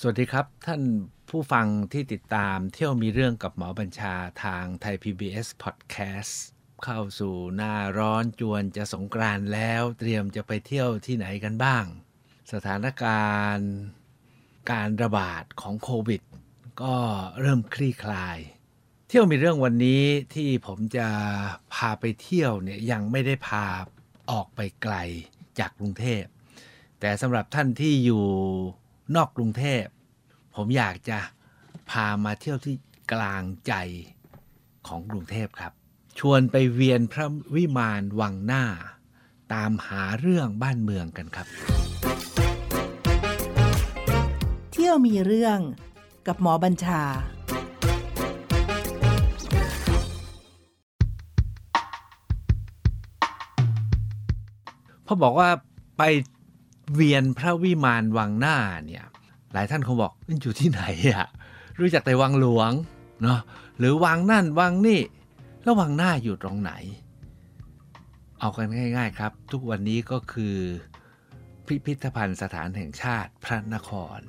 สวัสดีครับ ท่านผู้ฟังที่ติดตามเที่ยวมีเรื่องกับหมอบัญชาทางไทย PBS Podcast เข้าสู่หน้าร้อนจวนจะสงกรานต์แล้วเตรียมจะไปเที่ยวที่ไหนกันบ้าง สถานการณ์การระบาดของโควิด ก็เริ่มคลี่คลาย เที่ยวมีเรื่องวันนี้ที่ผมจะพาไปเที่ยวเนี่ยยังไม่ได้พาออกไปไกลจากกรุงเทพ แต่สำหรับท่านที่อยู่ นอกกรุงเทพ ผมอยากจะพามาเที่ยวที่กลางใจของกรุงเทพครับ ชวนไปเวียนพระวิมานวังหน้า ตามหาเรื่องบ้านเมืองกันครับ เที่ยวมีเรื่องกับหมอบัญชาพอบอกว่าไป เวียนพระวิมานวังหน้าเนี่ยหลายท่านคงบอกมันอยู่ที่ไหนอะรู้จักแต่วังหลวงเนาะหรือวังนั่นวังนี่แล้ววังหน้าอยู่ตรงไหน เอากันง่าย ๆครับ ทุกวันนี้ก็คือพิพิธภัณฑ์สถานแห่งชาติพระนคร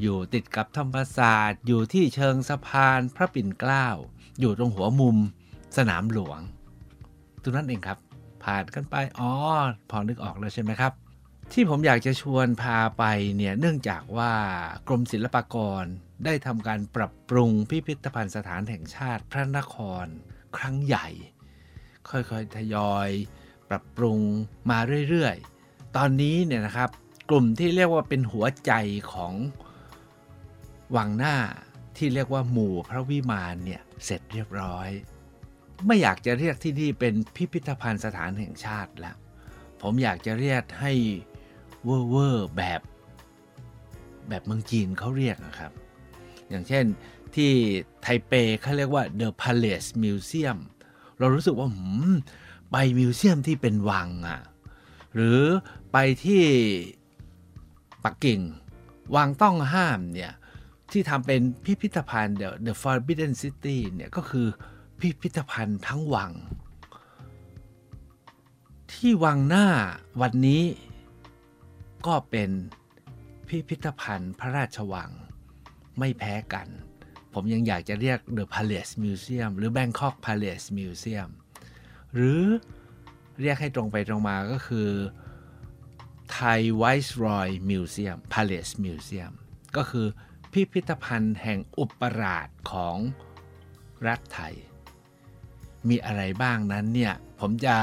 อยู่ติดกับธรรมศาสตร์ อยู่ที่เชิงสะพานพระปิ่นเกล้า อยู่ตรงหัวมุมสนามหลวงตรงนั้นเองครับ ผ่านกันไปอ๋อพอนึกออกแล้วใช่ไหมครับ ที่ผมอยากจะชวนพาไปเนี่ยเนื่องจากว่ากรมศิลปากรได้ทำการปรับปรุงพิพิธภัณฑ์สถานแห่งชาติพระนคร ครั้งใหญ่ ค่อยๆทยอย ปรับปรุงมาเรื่อยๆ ตอนนี้เนี่ยนะครับกลุ่มที่เรียกว่าเป็นหัวใจของวังหน้าที่เรียกว่าหมู่พระวิมานเนี่ยเสร็จเรียบร้อย ไม่อยากจะเรียกที่นี่เป็นพิพิธภัณฑ์สถานแห่งชาติแล้วผมอยากจะเรียกให้ เวอร์เวอร์แบบ แบบเมืองจีนเขาเรียกนะครับ อย่างเช่นที่ไทเปเขาเรียกว่า The Palace Museum เรารู้สึกว่าหืมไป museum ที่เป็นวังอะ หรือไปที่ปักกิ่ง วังต้องห้ามเนี่ย ที่ทำเป็นพิพิธภัณฑ์ The, The Forbidden City เนี่ยก็คือพิพิธภัณฑ์ทั้งวัง ที่วังหน้าวันนี้ ก็เป็นพิพิธภัณฑ์พระราชวังไม่แพ้กัน ผมยังอยากจะเรียก The Palace Museum หรือ Bangkok Palace Museum หรือเรียกให้ตรงไปตรงมาก็คือ Thai Viceroy Museum Palace Museum ก็คือพิพิธภัณฑ์แห่งอุปราชของรัฐไทย มีอะไรบ้างนั้นเนี่ย ผมจะ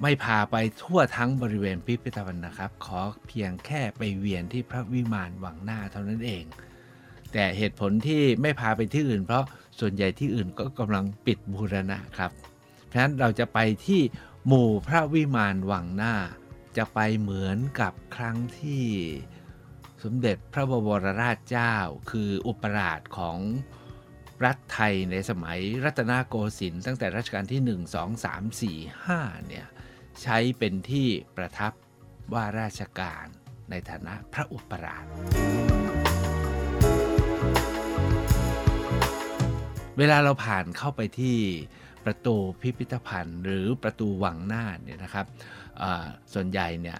ไม่พาไปทั่วทั้งบริเวณพิพิธภัณฑ์นะครับ ขอเพียงแค่ไปเวียนที่พระวิมานวังหน้าเท่านั้นเอง แต่เหตุผลที่ไม่พาไปที่อื่น เพราะส่วนใหญ่ที่อื่นก็กำลังปิดบูรณะครับ เพราะฉะนั้นเราจะไปที่หมู่พระวิมานวังหน้า จะไปเหมือนกับครั้งที่สมเด็จพระบวรราชเจ้า คืออุปราชของรัฐไทยในสมัยรัตนโกสินทร์ตั้งแต่รัชกาลที่ 1 2 3 4 5เนี่ย ใช้เป็นที่ประทับว่าราชการในฐานะพระอุปราช เวลาเราผ่านเข้าไปที่ประตูพิพิธภัณฑ์ หรือประตูวังหน้าเนี่ยนะครับ ส่วนใหญ่เนี่ย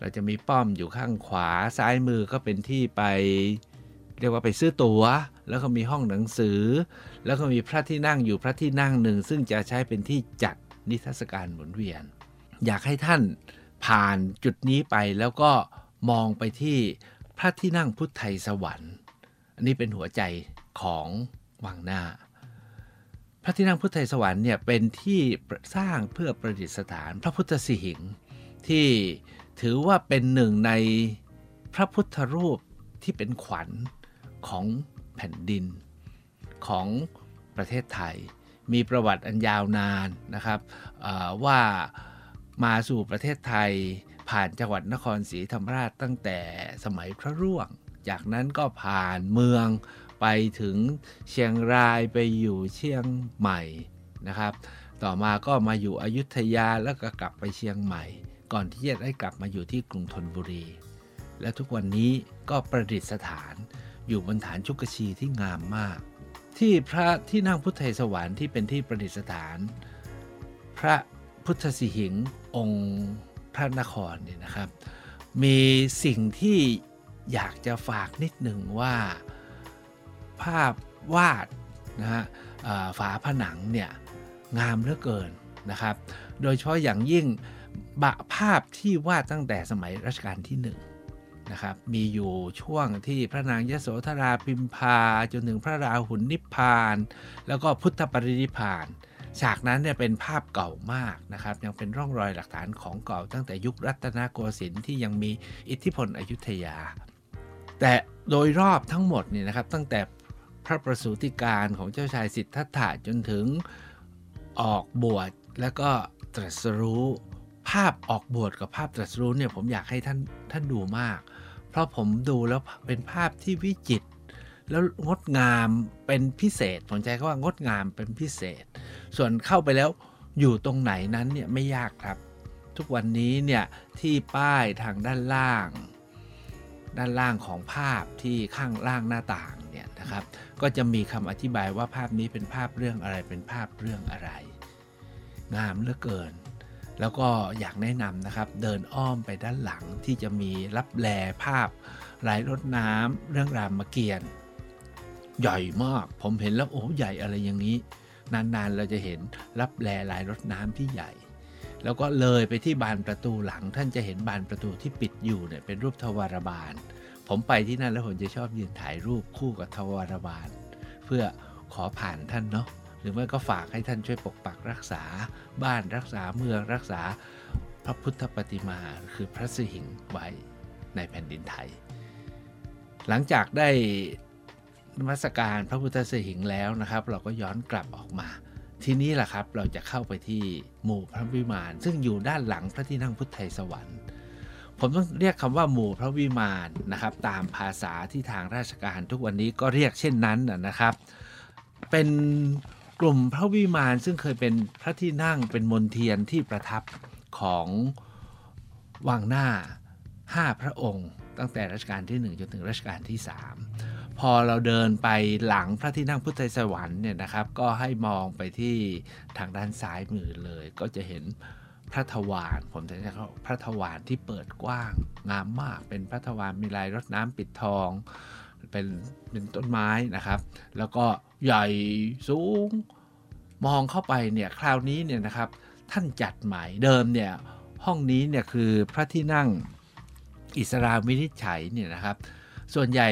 เราจะมีป้อมอยู่ข้างขวาซ้ายมือก็เป็นที่ไปเรียกว่าไปซื้อตัว๋ว แล้วก็มีห้องหนังสือ แล้วก็มีพระที่นั่งอยู่พระที่นั่งหนึ่ง ซึ่งจะใช้เป็นที่จัดนิทรรศการหมุนเวียน อยากให้ท่านผ่านจุดนี้ไปแล้วก็มองไปที่พระที่นั่งพุทธไทยสวรรค์ อันนี้เป็นหัวใจของวังหน้า พระที่นั่งพุทธไทยสวรรค์เนี่ยเป็นที่สร้างเพื่อประดิษฐานพระพุทธสิหิงค์ที่ถือว่าเป็นหนึ่งในพระพุทธรูปที่เป็นขวัญของแผ่นดินของประเทศไทย มีประวัติอันยาวนานนะครับว่า มาสู่ประเทศไทย ผ่านจังหวัดนครศรีธรรมราชตั้งแต่สมัยพระร่วง จากนั้นก็ผ่านเมืองไปถึงเชียงรายไปอยู่เชียงใหม่นะครับ ต่อมาก็มาอยู่อยุธยาแล้วก็กลับไปเชียงใหม่ ก่อนที่จะได้กลับมาอยู่ที่กรุงธนบุรี และทุกวันนี้ก็ประดิษฐานอยู่บนฐานชุกชีที่งามมาก ที่พระที่นั่งพุทธไทยสวรรค์ที่เป็นที่ประดิษฐาน พระ พุทธสิหิงองค์พระนครเนี่ยนะครับ มีสิ่งที่อยากจะฝากนิดหนึ่งว่าภาพวาดนะฮะฝาผนังเนี่ยงามเหลือเกินนะครับ โดยเฉพาะอย่างยิ่งบะภาพที่วาดตั้งแต่สมัยรัชกาลที่หนึ่งนะครับมีอยู่ช่วงที่พระนางยโสธราพิมพาจนถึงพระราหุลนิพพาน แล้วก็พุทธปรินิพพาน ฉากนั้นเนี่ยเป็นภาพเก่ามากนะครับยังเป็นร่องรอยหลักฐานของเก่าตั้งแต่ยุครัตนโกสินทร์ที่ยังมีอิทธิพลอยุธยา แต่โดยรอบทั้งหมดเนี่ยนะครับตั้งแต่พระประสูติการของเจ้าชายสิทธัตถะจนถึงออกบวชแล้วก็ตรัสรู้ภาพออกบวชกับภาพตรัสรู้เนี่ยผมอยากให้ท่านท่านดูมาก เพราะผมดูแล้วเป็นภาพที่วิจิตร แล้วงดงามเป็นพิเศษผมใจก็ว่างดงามเป็นพิเศษ ส่วนเข้าไปแล้วอยู่ตรงไหนนั้นเนี่ยไม่ยากครับ ทุกวันนี้เนี่ยที่ป้ายทางด้านล่าง ด้านล่างของภาพที่ข้างล่างหน้าต่างเนี่ยนะครับ ก็จะมีคำอธิบายว่าภาพนี้เป็นภาพเรื่องอะไรเป็นภาพเรื่องอะไร งามเหลือเกิน แล้วก็อยากแนะนำนะครับ เดินอ้อมไปด้านหลังที่จะมีรับแลภาพไหลรถน้ำเรื่องรามเกียรติ์ ใหญ่มาก ผมเห็นแล้วโอ้ใหญ่อะไรอย่างนี้ นานๆเราจะเห็นรับแลลายรถน้ำที่ใหญ่ แล้วก็เลยไปที่บานประตูหลัง ท่านจะเห็นบานประตูที่ปิดอยู่เนี่ยเป็นรูปทวารบาล ผมไปที่นั่นแล้วผมจะชอบยืนถ่ายรูปคู่กับทวารบาล เพื่อขอผ่านท่านเนาะหรือไม่ก็ฝากให้ท่านช่วยปกปักรักษาบ้านรักษาเมืองรักษาพระพุทธปฏิมาคือพระสิหิงไว้ในแผ่นดินไทย หลังจากได้ นมัสการพระพุทธสิหิงแล้วนะครับ เราก็ย้อนกลับออกมา ทีนี้แหละครับเราจะเข้าไปที่หมู่พระวิมาน ซึ่งอยู่ด้านหลังพระที่นั่งพุทธไทยสวรรค์ผมต้องเรียกคำว่าหมู่พระวิมานนะครับ ตามภาษาที่ทางราชการทุกวันนี้ก็เรียกเช่นนั้นนะครับ เป็นกลุ่มพระวิมานซึ่งเคยเป็นพระที่นั่งเป็นมนเทียนที่ประทับของวังหน้า 5 พระองค์ ตั้งแต่รัชกาลที่ 1 จนถึงรัชกาลที่ 3 อเราเดินไปหลังพระที่นั่งพุทธสวรรค์เนี่ยนะครับ ก็ให้มองไปที่ทางด้านซ้ายมือเลย ก็จะเห็นพระทวารผมจะเรียกพระทวารที่เปิดกว้างงามมาก เป็นพระทวารมีลายรถน้ำปิดทอง เป็นเป็นต้นไม้นะครับ แล้วก็ใหญ่สูงมองเข้าไปเนี่ยคราวนี้เนี่ยนะครับ ท่านจัดใหม่เดิมเนี่ยห้องนี้เนี่ยคือพระที่นั่งอิสรามินิจฉัยเนี่ยนะครับ ส่วนใหญ่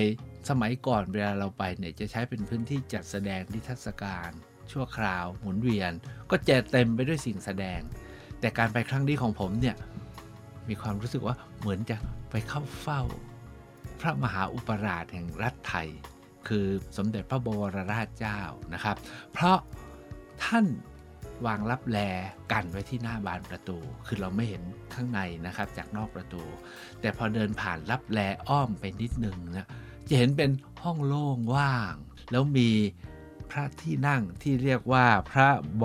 สมัยก่อนเวลาเราไปเนี่ยจะใช้เป็นพื้นที่จัดแสดงนิทรรศการ ชั่วคราว หมุนเวียน ก็จะเต็มไปด้วยสิ่งแสดง แต่การไปครั้งนี้ของผมเนี่ยมีความรู้สึกว่าเหมือนจะไปเข้าเฝ้า พระมหาอุปราชแห่งรัฐไทย คือสมเด็จพระบวรราชเจ้านะครับ เพราะท่านวางรับแลกันไว้ที่หน้าบานประตู คือเราไม่เห็นข้างในนะครับจากนอกประตู แต่พอเดินผ่านรับแลอ้อมไปนิดนึงนะ จะเห็นเป็นห้องโล่งว่าง แล้วมีพระที่นั่งที่เรียกว่าพระบ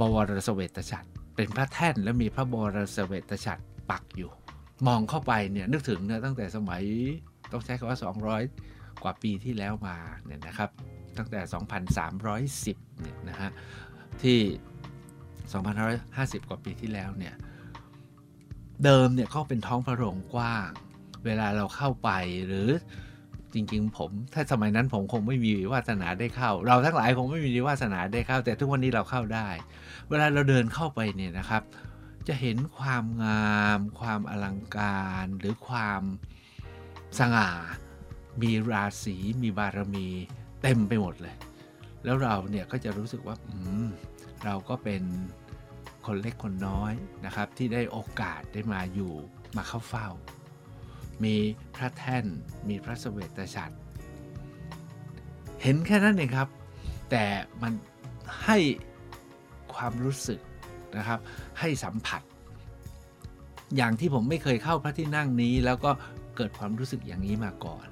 บวรสเวตฉัตรเป็นพระแท่นแล้วมีพระบวรสเวตฉัตรปักอยู่ มองเข้าไปเนี่ยนึกถึงเนี่ยตั้งแต่สมัยต้องใช้คำว่า 200 กว่าปีที่แล้วมาเนี่ยนะครับ ตั้งแต่ 2,310เนี่ยนะฮะที่2,550 กว่าปีที่แล้วเนี่ยเดิมเนี่ยก็เป็นท้องพระโรงกว้าง เวลาเราเข้าไปหรือ จริง ๆ ผม ถ้าสมัยนั้นผมคงไม่มีวาสนาได้เข้า เราทั้งหลายคงไม่มีวาสนาได้เข้า แต่ทุกวันนี้เราเข้าได้ เวลาเราเดินเข้าไปเนี่ยนะครับ จะเห็นความงาม ความอลังการ หรือความสง่า มีราศีมีบารมี เต็มไปหมดเลย แล้วเราเนี่ยก็จะรู้สึกว่าเราก็เป็นคนเล็กคนน้อยนะครับ ที่ได้โอกาสได้มาอยู่มาเข้าเฝ้า มีพระแท่น มีพระสเวตฉัตรเห็นแค่นั้นเองครับ แต่มันให้ความรู้สึกนะครับ ให้สัมผัส อย่างที่ผมไม่เคยเข้าพระที่นั่งนี้ แล้วก็เกิดความรู้สึกอย่างนี้มาก่อน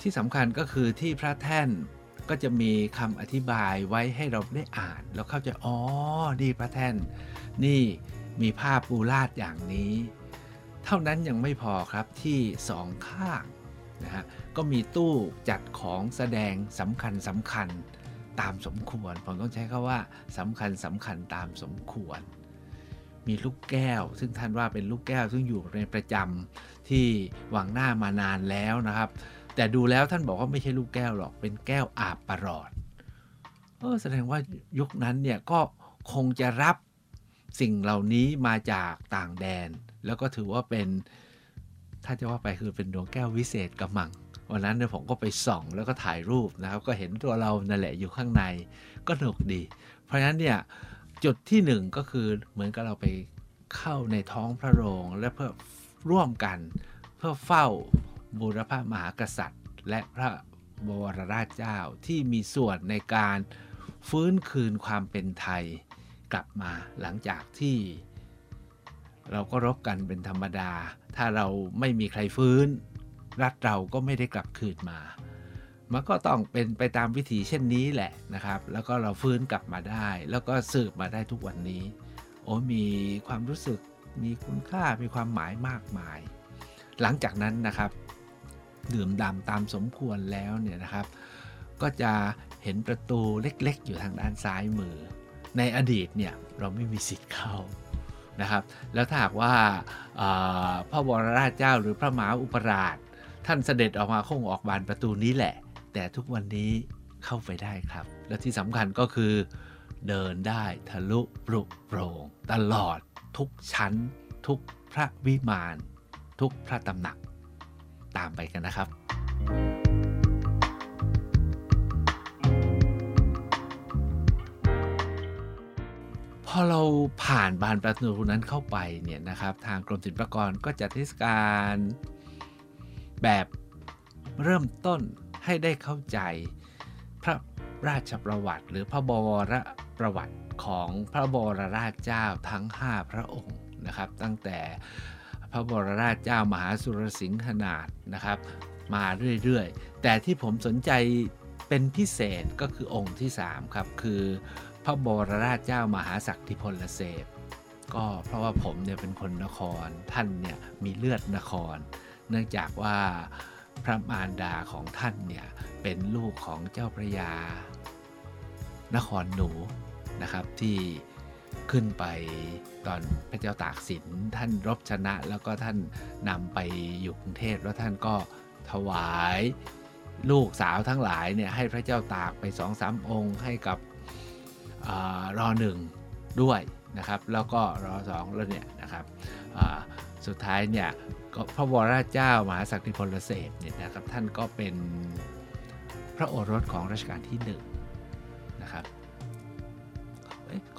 ที่สำคัญก็คือที่พระแท่นก็จะมีคำอธิบายไว้ให้เราได้อ่านแล้วเข้าใจอ๋อนี่พระแท่น นี่มีภาพปูลาดอย่างนี้ เท่านั้นยังไม่พอครับที่สองข้างนะฮะก็มีตู้จัดของแสดงสำคัญสำคัญตามสมควร ผมต้องใช้คาว่าสำคัญสำคัญตามสมควร มีลูกแก้ว ซึ่งท่านว่าเป็นลูกแก้วซึ่งอยู่ในประจำที่วังหน้ามานานแล้วนะครับ แต่ดูแล้วท่านบอกว่าไม่ใช่ลูกแก้วหรอกเป็นแก้วอาบประหลอดเออแสดงว่ายุคนั้นเนี่ยก็คงจะรับสิ่งเหล่านี้มาจากต่างแดน แล้วก็ถือว่าเป็นถ้าจะว่าไปคือเป็นดวงแก้ววิเศษกำมัง วันนั้นเนี่ยผมก็ไปส่องแล้วก็ถ่ายรูปนะครับ ก็เห็นตัวเรานั่นแหละอยู่ข้างในก็หนุกดี เพราะฉะนั้นเนี่ยจุดที่หนึ่งก็คือเหมือนกับเราไปเข้าในท้องพระโรงและเพื่อร่วมกัน เพื่อเฝ้าบูรพมหากษัตริย์ และพระบวรราชเจ้าที่มีส่วนในการฟื้นคืนความเป็นไทยกลับมาหลังจากที่ เราก็รบกันเป็นธรรมดา ถ้าเราไม่มีใครฟื้น รัฐเราก็ไม่ได้กลับคืนมา มันก็ต้องเป็นไปตามวิถีเช่นนี้แหละนะครับ แล้วก็เราฟื้นกลับมาได้ แล้วก็สืบมาได้ทุกวันนี้ โอ้มีความรู้สึกมีคุณค่ามีความหมายมากมาย หลังจากนั้นนะครับ ดื่มด่ำตามสมควรแล้วเนี่ยนะครับ ก็จะเห็นประตูเล็กๆ อยู่ทางด้านซ้ายมือ ในอดีตเนี่ยเราไม่มีสิทธิ์เข้า นะครับ แล้วถ้าหากว่าพระวรราชเจ้าหรือพระมหาอุปราช ท่านเสด็จออกมาคงออกบานประตูนี้แหละ แต่ทุกวันนี้เข้าไปได้ครับ และที่สำคัญก็คือ เดินได้ทะลุปรุโปร่งตลอดทุกชั้น ทุกพระวิมาน ทุกพระตำหนัก ตามไปกันนะครับ อเราผ่านบานประตูนั้นเข้าไปเนี่ยนะครับ ทางกรมศิลปากรก็จัดเทศกาลแบบเริ่มต้นให้ได้เข้าใจพระราชประวัติ หรือพระบวรประวัติของพระบรราชเจ้าทั้ง 5 พระองค์นะครับ ตั้งแต่พระบรราชเจ้ามหาสุรสิงหนาถนะครับ มาเรื่อยๆ แต่ที่ผมสนใจเป็นพิเศษก็คือองค์ที่ 3 ครับ คือ พระบรราชเจ้ามหาศักดิพลเสพก็เพราะว่าผมเนี่ยเป็นคนนครท่านเนี่ยมีเลือดนคร เนื่องจากว่าพระมารดาของท่านเนี่ยเป็นลูกของเจ้าพระยา นครหนูนะครับที่ขึ้นไปตอนพระเจ้าตากสินท่านรบชนะแล้วก็ท่านนำไปอยู่กรุงเทพแล้วท่านก็ถวายลูกสาวทั้งหลายเนี่ยให้พระเจ้าตากไปสองสามองค์ให้กับ รอหนึ่งด้วยนะครับ แล้วก็รอสองแล้วเนี่ยนะครับสุดท้ายเนี่ยพระวราเจ้ามหาสักดิพลเสพเนี่ยนะครับท่านก็เป็นพระโอรสของรัชกาลที่1นนะครับ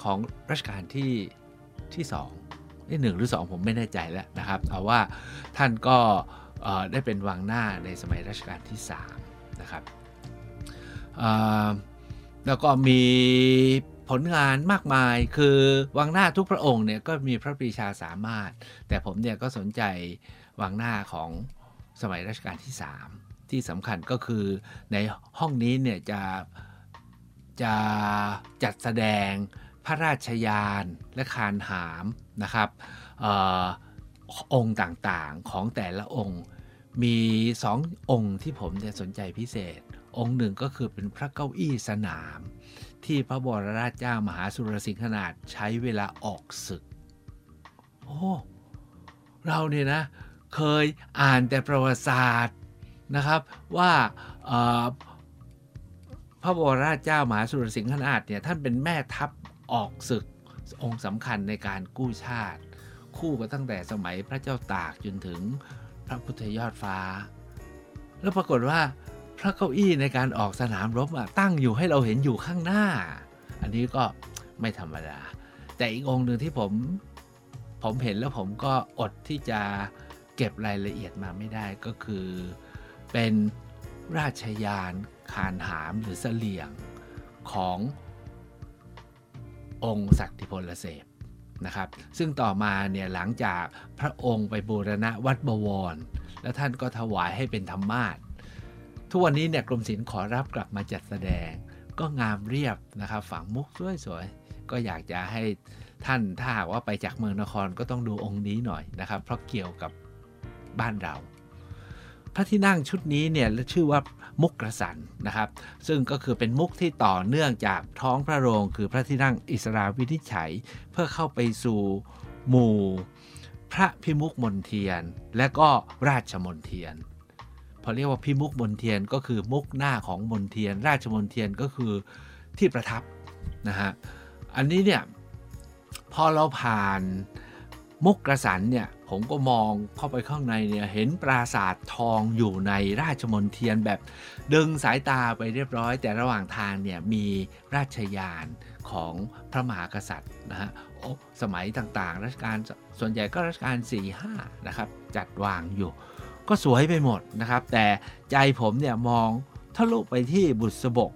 ของรัชกาลที่ที่สองนี่หนึ่งหรือสองผมไม่แน่ใจแล้วนะครับเอาว่าท่านก็ได้เป็นวังหน้าในสมัยรัชกาลที่3นะครับแล้วก็มี ผลงานมากมายคือวังหน้าทุกพระองค์เนี่ยก็มีพระปรีชาสามารถ แต่ผมเนี่ยก็สนใจวังหน้าของสมัยรัชกาลที่ 3 ที่สำคัญก็คือในห้องนี้เนี่ยจะจะจัดแสดงพระราชยานและคานหามนะครับออองค์ต่างๆของแต่ละองค์มีสององค์ที่ผมเนี่ยสนใจพิเศษ องค์หนึ่งก็คือเป็นพระเก้าอี้สนาม ที่พระบรมราชเจ้ามหาสุรสิงหนาถใช้เวลาออกศึก โอ้ เราเนี่ยนะ เคยอ่านแต่ประวัติศาสตร์นะครับว่าพระบรมราชเจ้ามหาสุรสิงหนาถเนี่ยท่านเป็นแม่ทัพออกศึกองค์สำคัญในการกู้ชาติ คู่กันตั้งแต่สมัยพระเจ้าตากจนถึงพระพุทธยอดฟ้า แล้วปรากฏว่า พระเก้าอี้ในการออกสนามรบตั้งอยู่ให้เราเห็นอยู่ข้างหน้า อันนี้ก็ไม่ธรรมดา แต่อีกองค์หนึ่งที่ผมผมเห็นแล้วผมก็อดที่จะเก็บรายละเอียดมาไม่ได้ก็คือ เป็นราชยานคานหามหรือเสลียงขององค์ศักดิพลเสพนะครับ ซึ่งต่อมาเนี่ยหลังจากพระองค์ไปบูรณะวัดบวร แล้วท่านก็ถวายให้เป็นธรรมาท ทุกวันนี้เนี่ยกรมศิลป์ขอรับกลับมาจัดแสดง ก็งามเรียบนะครับ ฝังมุกสวยๆก็อยากจะให้ท่านถ้าหากว่าไปจากเมืองนครก็ต้องดูองค์นี้หน่อยนะครับ เพราะเกี่ยวกับบ้านเรา พระที่นั่งชุดนี้เนี่ยชื่อว่ามุกกระสันนะครับ ซึ่งก็คือเป็นมุกที่ต่อเนื่องจากท้องพระโรงคือพระที่นั่งอิสราวินิจฉัย เพื่อเข้าไปสู่หมู่พระพิมุกมนเทียน และก็ราชมนเทียน พอเรียกว่าพิมุกมนเทียนก็คือมุกหน้าของมนเทียน ราชมนเทียนก็คือที่ประทับนะฮะอันนี้เนี่ยพอเราผ่านมุกกระสันเนี่ยผมก็มองเข้าไปข้างในเนี่ยเห็นปราสาททองอยู่ในราชมนเทียนแบบดึงสายตาไปเรียบร้อย แต่ระหว่างทางเนี่ยมีราชยานของพระมหากษัตริย์นะฮะสมัยต่างๆ รัชกาลส่วนใหญ่ก็รัชกาล4-5นะครับจัดวางอยู่ ก็สวยไปหมดนะครับ แต่ใจผมเนี่ยมองทะลุไปที่บุษบก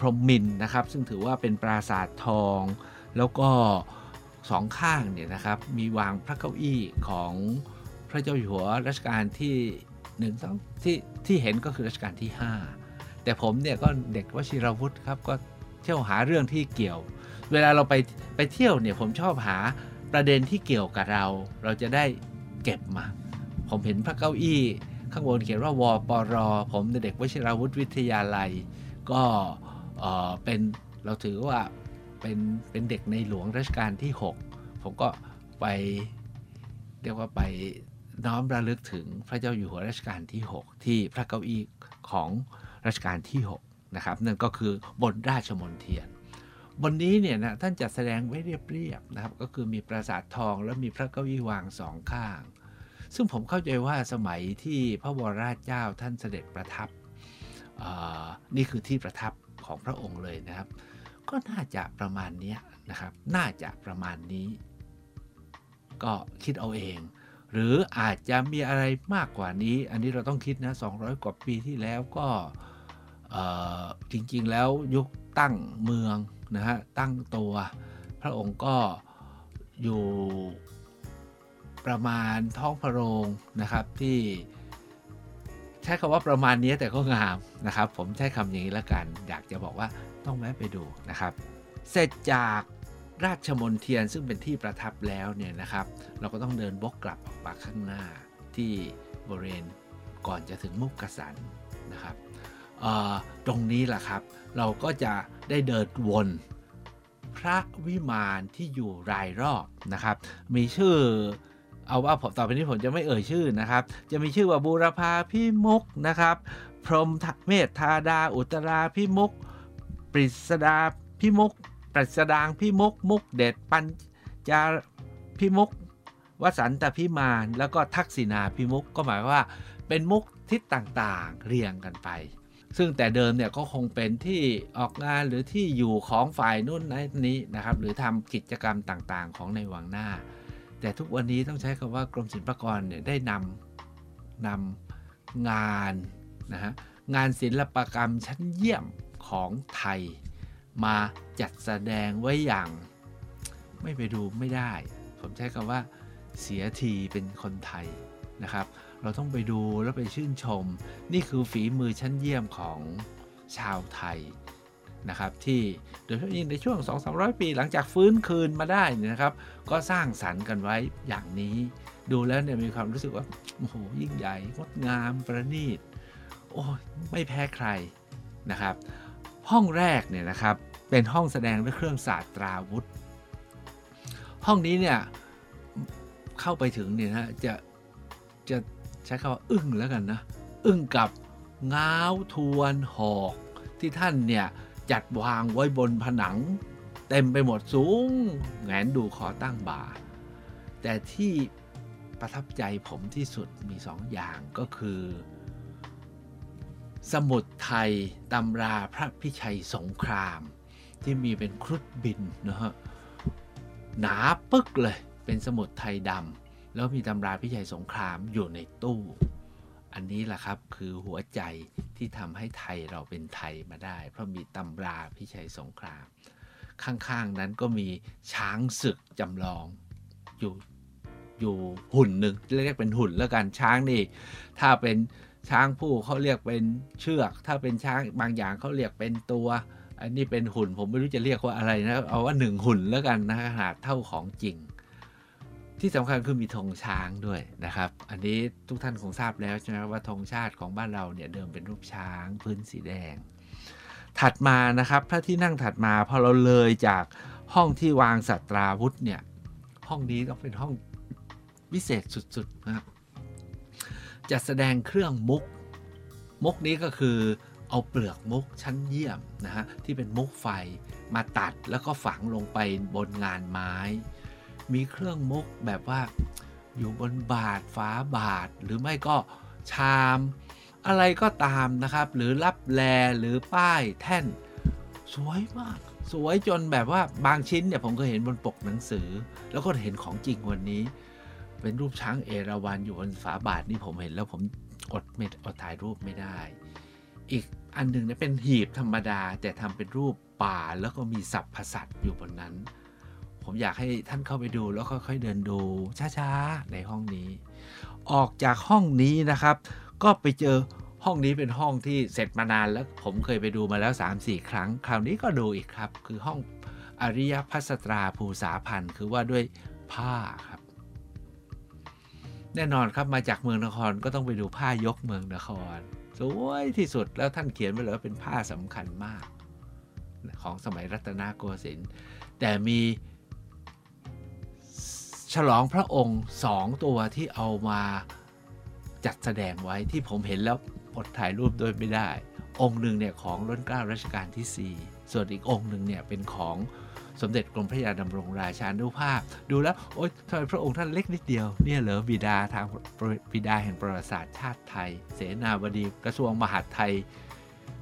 พรหมมินนะครับ ซึ่งถือว่าเป็นปราสาททอง แล้วก็สองข้างเนี่ยนะครับ มีวางพระเก้าอี้ของพระเจ้าอยู่หัวรัชกาลที่หนึ่งสองที่ที่เห็นก็คือรัชกาลที่ 5 แต่ผมเนี่ยก็เด็กวชิรวุฒิครับก็เที่ยวหาเรื่องที่เกี่ยว เวลาเราไปไปเที่ยวเนี่ยผมชอบหาประเด็นที่เกี่ยวกับเรา เราจะได้เก็บมา ผมเห็นพระเก้าอี้ ข้างบนเขียนว่าวปร ผมเด็กวชิรวุฒิวิทยาลัย ก็เป็นเราถือว่าเป็นเป็นเด็กในหลวงรัชกาลที่ 6 ผมก็ไปเรียกว่าไปน้อมระลึกถึงพระเจ้าอยู่หัวรัชกาลที่ 6 ที่พระเก้าอี้ของรัชกาลที่ 6 นะครับ นั่นก็คือบนราชมนเทียน บนนี้เนี่ยนะท่านจัดแสดงไว้เรียบๆนะครับ ก็คือมีปราสาททองแล้วมีพระเก้าอี้วางสองข้าง ซึ่งผมเข้าใจว่าสมัยที่พระวรราชเจ้าท่านเสด็จประทับนี่คือที่ประทับของพระองค์เลยนะครับ ก็น่าจะประมาณนี้นะครับ น่าจะประมาณนี้ ก็คิดเอาเอง หรืออาจจะมีอะไรมากกว่านี้ อันนี้เราต้องคิดนะ 200 กว่าปีที่แล้วก็จริงๆแล้วยุคตั้งเมืองนะฮะตั้งตัว พระองค์ก็อยู่ ประมาณท้องพระโรงนะครับที่ใช้คำว่าประมาณนี้แต่ก็งามนะครับ ผมใช้คำอย่างนี้ละกัน อยากจะบอกว่าต้องแวะไปดูนะครับ เสร็จจากราชมนเทียนซึ่งเป็นที่ประทับแล้วเนี่ยนะครับ เราก็ต้องเดินบกกลับออกมาข้างหน้าที่บริเวณก่อนจะถึงมุกกสันนะครับตรงนี้แหละครับ เราก็จะได้เดินวนพระวิมานที่อยู่รายรอบนะครับ มีชื่อ เอาว่าต่อไปนี้ผมจะไม่เอ่ยชื่อนะครับ จะมีชื่อว่าบูรพาพิมุกนะครับ พรหมเมธธาดา อุตราพิมุก ปริศดาพิมุก ปริศดางพิมุก มุกเด็ดปัญจาพิมุกวสันตพิมานแล้วก็ทักษิณาพิมุกก็หมายว่าเป็นมุกทิศต่างๆ เรียงกันไป ซึ่งแต่เดิมเนี่ยก็คงเป็นที่ออกงานหรือที่อยู่ของฝ่ายนู้นนี้นะครับ หรือทำกิจกรรมต่างๆ ของในวังหน้า แต่ทุกวันนี้ต้องใช้คำว่ากรมศิลปากรเนี่ยได้นำนำงานนะฮะงานศิลปกรรมชั้นเยี่ยมของไทย มาจัดแสดงไว้อย่าง ไม่ไปดูไม่ได้ ผมใช้คำว่าเสียทีเป็นคนไทยนะครับ เราต้องไปดูแล้วไปชื่นชม นี่คือฝีมือชั้นเยี่ยมของชาวไทย นะครับที่โดยเฉพาะยิ่งในช่วง 2-300 ปีหลังจากฟื้นคืนมาได้นะครับ ก็สร้างสรรค์กันไว้อย่างนี้ ดูแล้วเนี่ยมีความรู้สึกว่าโอ้โหยิ่งใหญ่งดงามประณีตโอ้ยไม่แพ้ใครนะครับ ห้องแรกเนี่ยนะครับเป็นห้องแสดงด้วยเครื่องศาสตราวุธ ห้องนี้เนี่ยเข้าไปถึงเนี่ยนะจะจะใช้คำว่าอึ้งแล้วกันนะอึ้งกับง้าวทวนหอกที่ท่านเนี่ย จัดวางไว้บนผนัง เต็มไปหมดสูงแงนดูขอตั้งบ่า แต่ที่ประทับใจผมที่สุดมีสองอย่างก็คือ สมุดไทยตำราพระพิชัยสงคราม ที่มีเป็นครุฑบินนะฮะหนาปึ๊กเลยเป็นสมุดไทยดำแล้วมีตำราพิชัยสงครามอยู่ในตู้ อันนี้แหละครับคือหัวใจที่ทำให้ไทยเราเป็นไทยมาได้ เพราะมีตำราพิชัยสงคราม ข้างๆนั้นก็มีช้างศึกจำลองอยู่อยู่หุ่นหนึ่งเรียกเป็นหุ่นแล้วกันช้างนี่ ถ้าเป็นช้างผู้เขาเรียกเป็นเชือก ถ้าเป็นช้างบางอย่างเขาเรียกเป็นตัว อันนี้เป็นหุ่นผมไม่รู้จะเรียกว่าอะไรนะเอาว่าหนึ่งหุ่นแล้วกันนะขนาดเท่าของจริง ที่สำคัญคือมีธงช้างด้วยนะครับ อันนี้ทุกท่านคงทราบแล้วใช่ไหมว่าธงชาติของบ้านเราเนี่ยเดิมเป็นรูปช้างพื้นสีแดง ถัดมานะครับพระที่นั่งถัดมาพอเราเลยจากห้องที่วางสัตราวุธเนี่ยห้องนี้ต้องเป็นห้องพิเศษสุดๆนะครับจะแสดงเครื่องมุก มุกนี้ก็คือเอาเปลือกมุกชั้นเยี่ยมนะฮะที่เป็นมุกไฟมาตัดแล้วก็ฝังลงไปบนงานไม้ มีเครื่องมุกแบบว่าอยู่บนบาทฝาบาท หรือไม่ก็ชาม อะไรก็ตามนะครับ หรือรับแลหรือป้ายแท่น สวยมาก สวยจนแบบว่าบางชิ้นเนี่ยผมก็เห็นบนปกหนังสือ แล้วก็เห็นของจริงวันนี้ เป็นรูปช้างเอราวัณอยู่บนฝาบาทนี่ผมเห็นแล้วผมอดไม่อดถ่ายรูปไม่ได้ อีกอันหนึ่งเนี่ยเป็นหีบธรรมดา แต่ทำเป็นรูปป่าแล้วก็มีสับพสัตว์อยู่บนนั้น ผมอยากให้ท่านเข้าไปดูแล้วค่อย ๆ เดินดูช้าๆในห้องนี้ ออกจากห้องนี้นะครับ ก็ไปเจอห้องนี้เป็นห้องที่เสร็จมานานแล้วผมเคยไปดูมาแล้ว 3-4 ครั้ง คราวนี้ก็ดูอีกครับ คือห้องอริยพัสตราภูษาพันธ์คือว่าด้วยผ้าครับ แน่นอนครับมาจากเมืองนครก็ต้องไปดูผ้ายกเมืองนคร สวยที่สุดแล้วท่านเขียนไว้เลยว่าเป็นผ้าสำคัญมาก ของสมัยรัตนโกสินทร์แต่มี ฉลองพระองค์สองตัวที่เอามาจัดแสดงไว้ที่ผมเห็นแล้วอดถ่ายรูปโดยไม่ได้ องค์หนึ่งเนี่ยของรัชการัชกาลที่ 4 ส่วนอีกองค์หนึ่งเนี่ยเป็นของสมเด็จกรมพระยาดำรงราชานุภาพ ดูแล้ว โอ๊ยทำไมพระองค์ท่านเล็กนิดเดียว เนี่ยเหรอบิดาทางบิดาแห่งประวัติศาสตร์ชาติไทย เสนาบดีกระทรวงมหาดไทย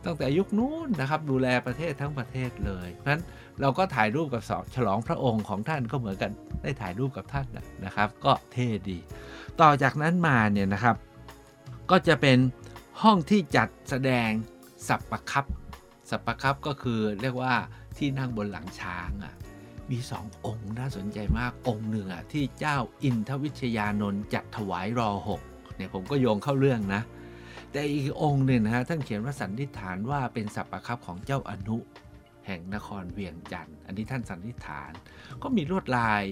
ตั้งแต่ยุคนู้นนะครับดูแลประเทศทั้งประเทศเลยเพราะฉะนั้นเราก็ถ่ายรูปกับสอฉลองพระองค์ของท่านก็เหมือนกันได้ถ่ายรูปกับท่านนะครับ ก็เท่ดี ต่อจากนั้นมาเนี่ยนะครับ ก็จะเป็นห้องที่จัดแสดงสับปปะคับสับปปะคับก็คือเรียกว่าที่นั่งบนหลังช้างอะมีสององค์น่าสนใจมากองค์หนึ่งอะที่เจ้าอินทวิชยานนท์จัดถวายรอหกเนี่ยผมก็โยงเข้าเรื่องนะ แต่อีกองค์หนึ่งนะฮะท่านเขียนว่าสันนิษฐานว่าเป็นสัปปะคับของเจ้าอนุ แห่งนครเวียงจันทร์อันนี้ท่านสันนิษฐาน ก็มีลวดลาย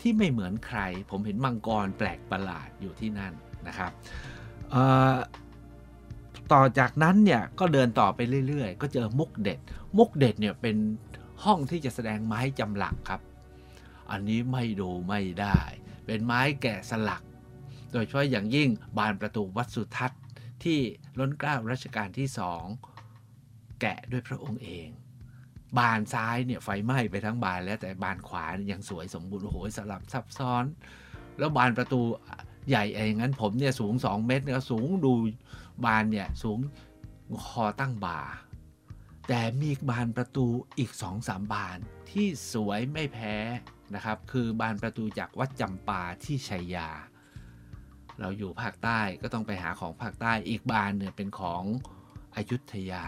ที่ไม่เหมือนใคร ผมเห็นมังกรแปลกประหลาดอยู่ที่นั่นนะครับต่อจากนั้นเนี่ยก็เดินต่อไปเรื่อยๆ ก็เจอมุกเด็ด มุกเด็ดเนี่ยเป็นห้องที่จะแสดงไม้จำหลักครับ อันนี้ไม่ดูไม่ได้ เป็นไม้แกะสลัก โดยเฉพาะอย่างยิ่งบานประตูวัดสุทัศน์ ที่ล้นเกล้ารัชกาลที่สองแกะด้วยพระองค์เอง บานซ้ายเนี่ยไฟไหม้ไปทั้งบานแล้วแต่บานขวายังสวยสมบูรณ์โอ้โหสลับซับซ้อน แล้วบานประตูใหญ่เองงั้นผมเนี่ยสูง 2 เมตรเนี่ยสูงดูบานเนี่ยสูงคอตั้งบ่า แต่มีบานประตูอีก 2-3บานที่สวยไม่แพ้นะครับ คือบานประตูจากวัดจำปาที่ชัยยา เราอยู่ภาคใต้ก็ต้องไปหาของภาคใต้อีกบานเนี่ยเป็นของอยุธยา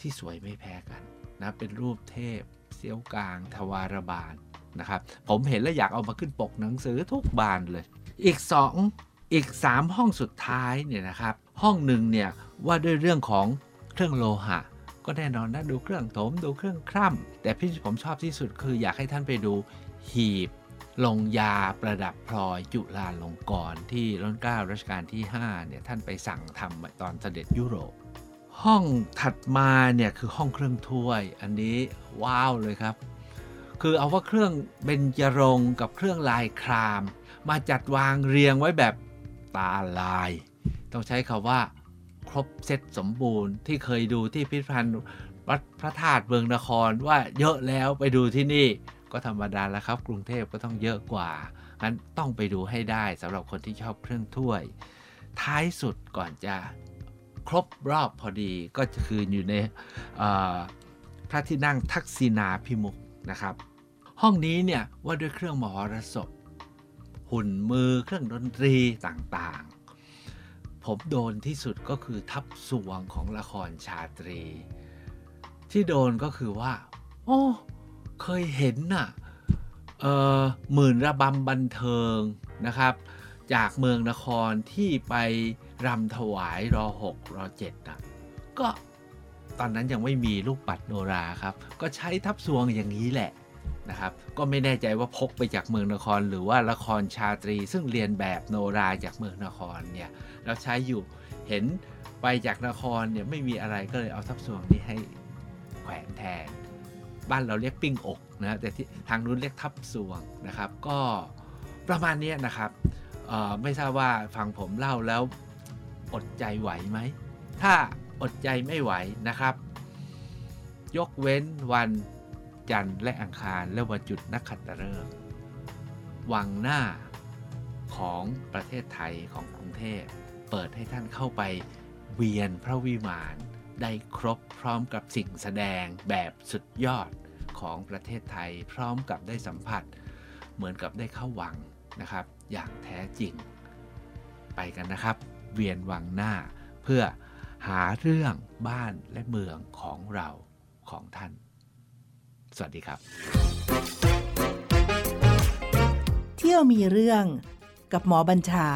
ที่สวยไม่แพ้กันนะเป็นรูปเทพเสี้ยวกลางทวารบาลนะครับผมเห็นแล้วอยากเอามาขึ้นปกหนังสือทุกบานเลย อีก 2 อีก 3 ห้องสุดท้ายเนี่ยนะครับ ห้องหนึ่งเนี่ยว่าด้วยเรื่องของเครื่องโลหะ ก็แน่นอนนะดูเครื่องถมดูเครื่องคร่ำแต่ที่ผมชอบที่สุดคืออยากให้ท่านไปดูหีบ ลงยาประดับพลอยจุฬาลงกรณ์ที่รัชการัชกาลที่5เนี่ยท่านไปสั่งทำตอนเสด็จยุโรป ห้องถัดมาเนี่ยคือห้องเครื่องถ้วย อันนี้ว้าวเลยครับ คือเอาว่าเครื่องเบญจรงกับเครื่องลายคราม มาจัดวางเรียงไว้แบบตาลาย ต้องใช้คาว่า ครบเซตสมบูรณ์ที่เคยดูที่พิพิธภัณฑ์วัดพระธาตุเมืองนครว่าเยอะแล้วไปดูที่นี่ ก็ธรรมดาแล้วครับ กรุงเทพก็ต้องเยอะกว่างั้นต้องไปดูให้ได้สำหรับคนที่ชอบเครื่องถ้วย ท้ายสุดก่อนจะครบรอบพอดีก็คืออยู่ในพระที่นั่งทักษิณาพิมุกนะครับ ห้องนี้เนี่ยว่าด้วยเครื่องมหรสพ หุ่นมือเครื่องดนตรีต่างๆ ผมโดนที่สุดก็คือทับสวงของละครชาตรี ที่โดนก็คือว่า โอ้ เคยเห็นน่ะเออหมื่นระบำบันเทิงนะครับ จากเมืองนครที่ไปรำถวายรอหกรอเจ็ดนะก็ตอนนั้นยังไม่มีลูกปัดโนราครับ ก็ใช้ทับสวงอย่างนี้แหละนะครับ ก็ไม่แน่ใจว่าพกไปจากเมืองนคร หรือว่าละครชาตรี ซึ่งเรียนแบบโนราจากเมืองนครเนี่ยเราใช้อยู่เห็นไปจากนครเนี่ยไม่มีอะไรก็เลยเอาทับสวงนี้ให้แขวนแทน บ้านเราเรียกปิ้งอกนะแต่ทางนู้นเรียกทับสวงนะครับ ก็ประมาณนี้นะครับไม่ทราบว่าฟังผมเล่าแล้วอดใจไหวไหม ถ้าอดใจไม่ไหวนะครับ ยกเว้นวันจันทร์และอังคารและวันจุดนักขัตฤกษ์วังหน้าของประเทศไทยของกรุงเทพ เปิดให้ท่านเข้าไปเวียนพระวิมานได้ครบพร้อมกับสิ่งแสดงแบบสุดยอด ของประเทศไทย พร้อมกับได้สัมผัส เหมือนกับได้เข้าวังนะครับ อย่างแท้จริง ไปกันนะครับ เวียนวังหน้าเพื่อหาเรื่องบ้านและเมืองของเราของท่าน สวัสดีครับ เที่ยวมีเรื่องกับหมอบัญชา